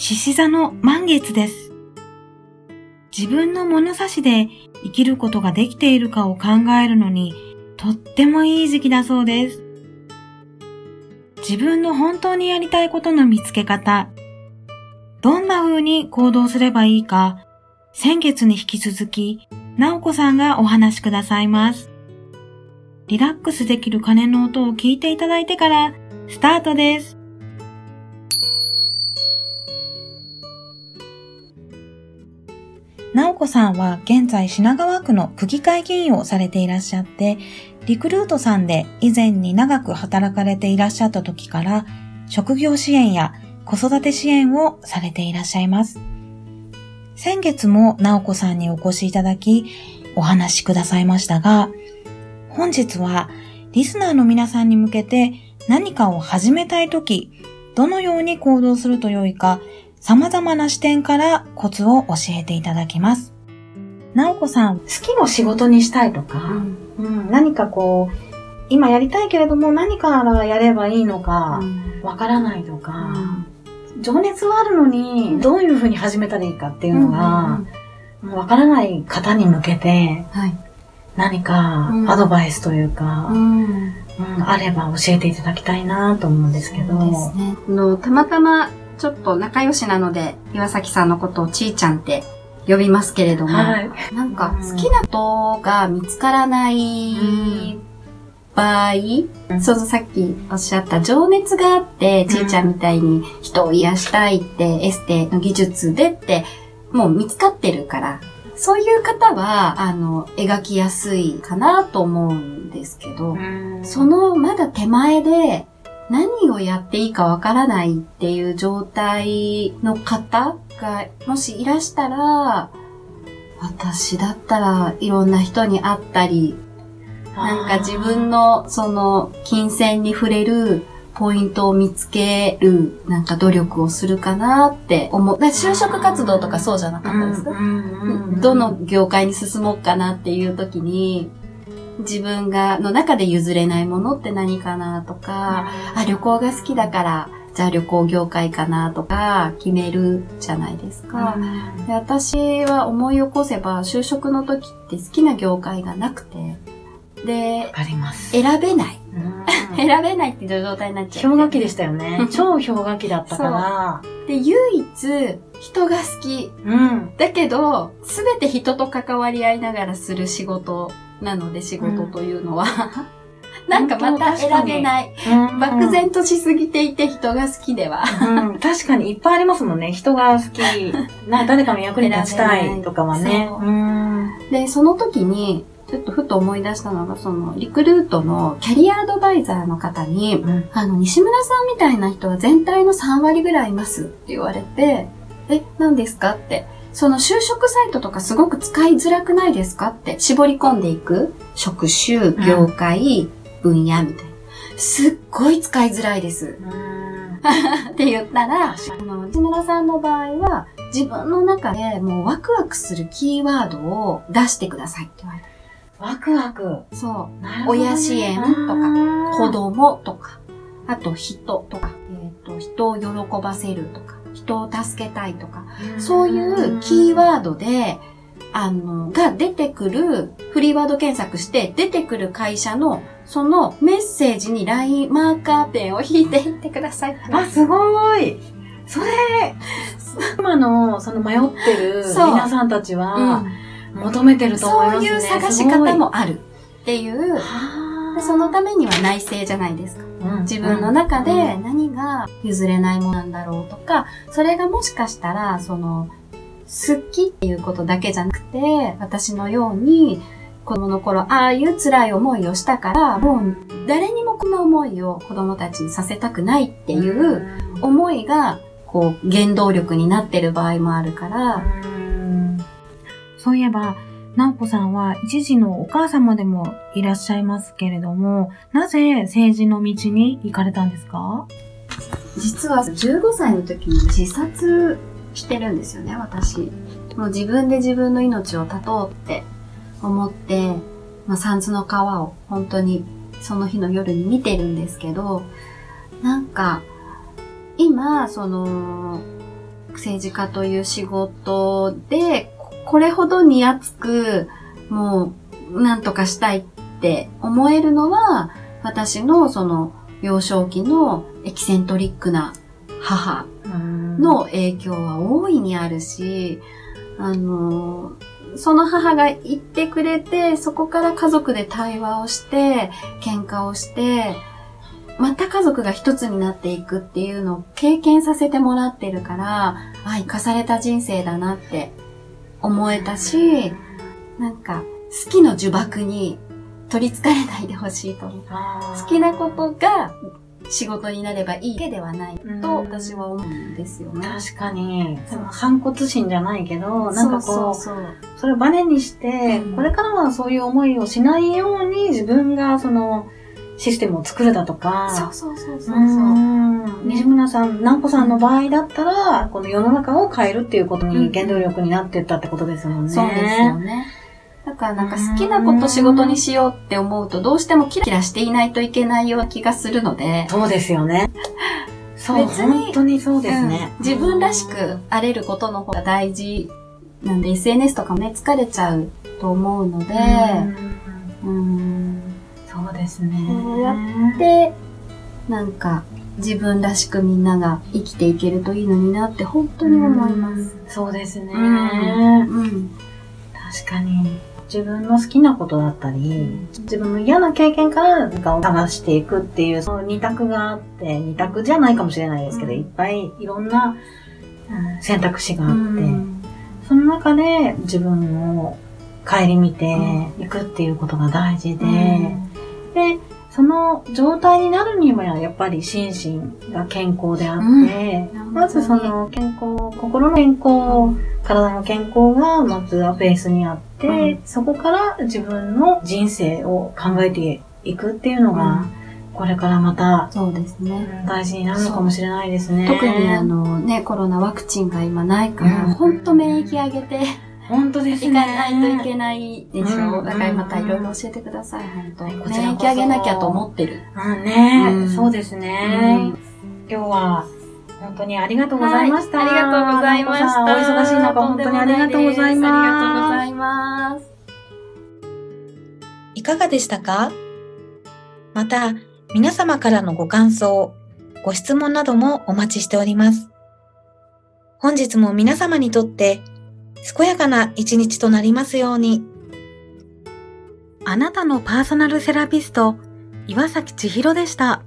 獅子座の満月です。自分の物差しで生きることができているかを考えるのにとってもいい時期だそうです。自分の本当にやりたいことの見つけ方、どんな風に行動すればいいか、先月に引き続き、なおこさんがお話しくださいます。リラックスできる鐘の音を聞いていただいてから、スタートです。直子さんは現在品川区の区議会議員をされていらっしゃって、リクルートさんで以前に長く働かれていらっしゃった時から、職業支援や子育て支援をされていらっしゃいます。先月も直子さんにお越しいただき、お話しくださいましたが、本日はリスナーの皆さんに向けて何かを始めたい時、どのように行動すると良いか、様々な視点からコツを教えていただきます。なおこさん、好きを仕事にしたいとか、うん、うん、何かこう、今やりたいけれども何からやればいいのか、わからないとか、うん、情熱はあるのに、どういうふうに始めたらいいかっていうのが、わからない方に向けて、はい、何かアドバイスというか、うん。うん、あれば教えていただきたいなと思うんですけど。そうですね。のたまたまちょっと仲良しなので、岩崎さんのことをちーちゃんって呼びますけれども、はい、なんか好きなことが見つからない場合、うん、そうそうさっきおっしゃった情熱があって、ちーちゃんみたいに人を癒したいって、エステの技術でって、もう見つかってるから、そういう方は、あの、描きやすいかなと思うんですけど、そのまだ手前で、何をやっていいかわからないっていう状態の方がもしいらしたら、私だったらいろんな人に会ったり、なんか自分のその金銭に触れるポイントを見つけるなんか努力をするかなって思う。就職活動とかそうじゃなかったですか？どの業界に進もうかなっていう時に、自分が、の中で譲れないものって何かなとか、あ、旅行が好きだから、じゃあ旅行業界かなとか決めるじゃないですか。で私は思い起こせば就職の時って好きな業界がなくて、で、選べない。選べないっていう状態になっちゃう。氷河期でしたよね。超氷河期だったから。で、唯一人が好き。うん、だけど、すべて人と関わり合いながらする仕事なので仕事というのは、うん、なんかまた選べない。漠然としすぎていて人が好きでは、うん。確かにいっぱいありますもんね。人が好き。な誰かの役に立ちたいとかはね。で、その時に、ちょっとふと思い出したのが、その、リクルートのキャリアアドバイザーの方に、うん、あの、西村さんみたいな人は全体の3割ぐらいいますって言われて、え、何ですかって。その就職サイトとかすごく使いづらくないですかって絞り込んでいく？職種、業界、うん、分野みたいな。すっごい使いづらいです。って言ったら、あの、内村さんの場合は、自分の中でもうワクワクするキーワードを出してくださいって言われた。ワクワクそう。ね、親支援とか、子供とか、あと人とか、えっ、ー、と、人を喜ばせるとか、人を助けたいとか、そういうキーワードで、あの、が出てくる、フリーワード検索して出てくる会社の、そのメッセージに LINE マーカーペンを引いていってください。あ、すごい。それ、今のその迷ってる皆さんたちは、求めてると思いますね。そういう探し方もあるっていう、そのためには内省じゃないですか。自分の中で何が譲れないものなんだろうとか、それがもしかしたら、その、好きっていうことだけじゃなくて、私のように、子供の頃、ああいう辛い思いをしたから、もう誰にもこんな思いを子供たちにさせたくないっていう思いが、こう、原動力になってる場合もあるから。そういえば、直子さんは一時のお母様でもいらっしゃいますけれども、なぜ政治の道に行かれたんですか？実は15歳の時に自殺してるんですよね、私。もう自分で自分の命を絶とうって思って、まあ、三途の川を本当にその日の夜に見てるんですけど、なんか、今、その、政治家という仕事で、これほどに熱く、もう、なんとかしたいって思えるのは、私のその、幼少期のエキセントリックな母の影響は大いにあるし、あの、その母が言ってくれて、そこから家族で対話をして、喧嘩をして、また家族が一つになっていくっていうのを経験させてもらってるから、あ、生かされた人生だなって思えたし、なんか、好きの呪縛に取り憑かれないでほしいと思う。好きなことが仕事になればいいけではないと私は思うんですよね。確かに。その反骨心じゃないけど、なんかこう、そうそうそれをバネにして、うん、これからはそういう思いをしないように自分がその、システムを作るだとか。そうそうそうそうう。西村さん、南子さんの場合だったら、この世の中を変えるっていうことに原動力になってったってことですもんね。そうですよね。だからなんか好きなこと仕事にしようって思うとどうしてもキラキラしていないといけないような気がするので。そうですよね。そう、本当にそうですね、うん、自分らしくあれることの方が大事なんで SNS とかもね、疲れちゃうと思うので、うん、そうですね。こうやって、なんか自分らしくみんなが生きていけるといいのになって本当に思います。うそうですね、うん、うん。確かに。自分の好きなことだったり、自分の嫌な経験から何かを探していくっていう、その二択があって、二択じゃないかもしれないですけど、いっぱいいろんな、選択肢があって、その中で自分を顧みていくっていうことが大事で、で、その状態になるにはやっぱり心身が健康であって、うん、まずその健康、心の健康、体の健康がまずはベースにあって、うん、そこから自分の人生を考えていくっていうのが、これからまた、そうですね。大事になるのかもしれないですね。特にあのね、コロナワクチンが今ないから、ほん。と免疫上げて、本当ですね。行かないといけないでしょ。うだからまたいろいろ教えてください、本当こちら免疫上げなきゃと思ってる。うんね、そうですね。今日は、本当にありがとうございました。ありがとうございました。お忙しい中、本当にありがとうございます。ありがとうございます。いかがでしたか？また、皆様からのご感想、ご質問などもお待ちしております。本日も皆様にとって健やかな一日となりますように。あなたのパーソナルセラピスト、岩崎千尋でした。